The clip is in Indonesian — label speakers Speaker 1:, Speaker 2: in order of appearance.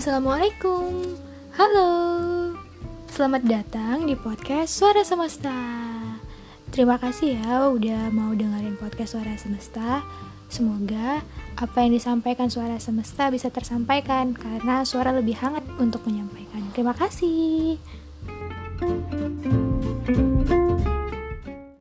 Speaker 1: Assalamualaikum. Halo. Selamat datang di podcast Suara Semesta. Terima kasih ya udah mau dengerin podcast Suara Semesta. Semoga apa yang disampaikan Suara Semesta bisa tersampaikan Karena suara lebih hangat untuk menyampaikan. Terima kasih.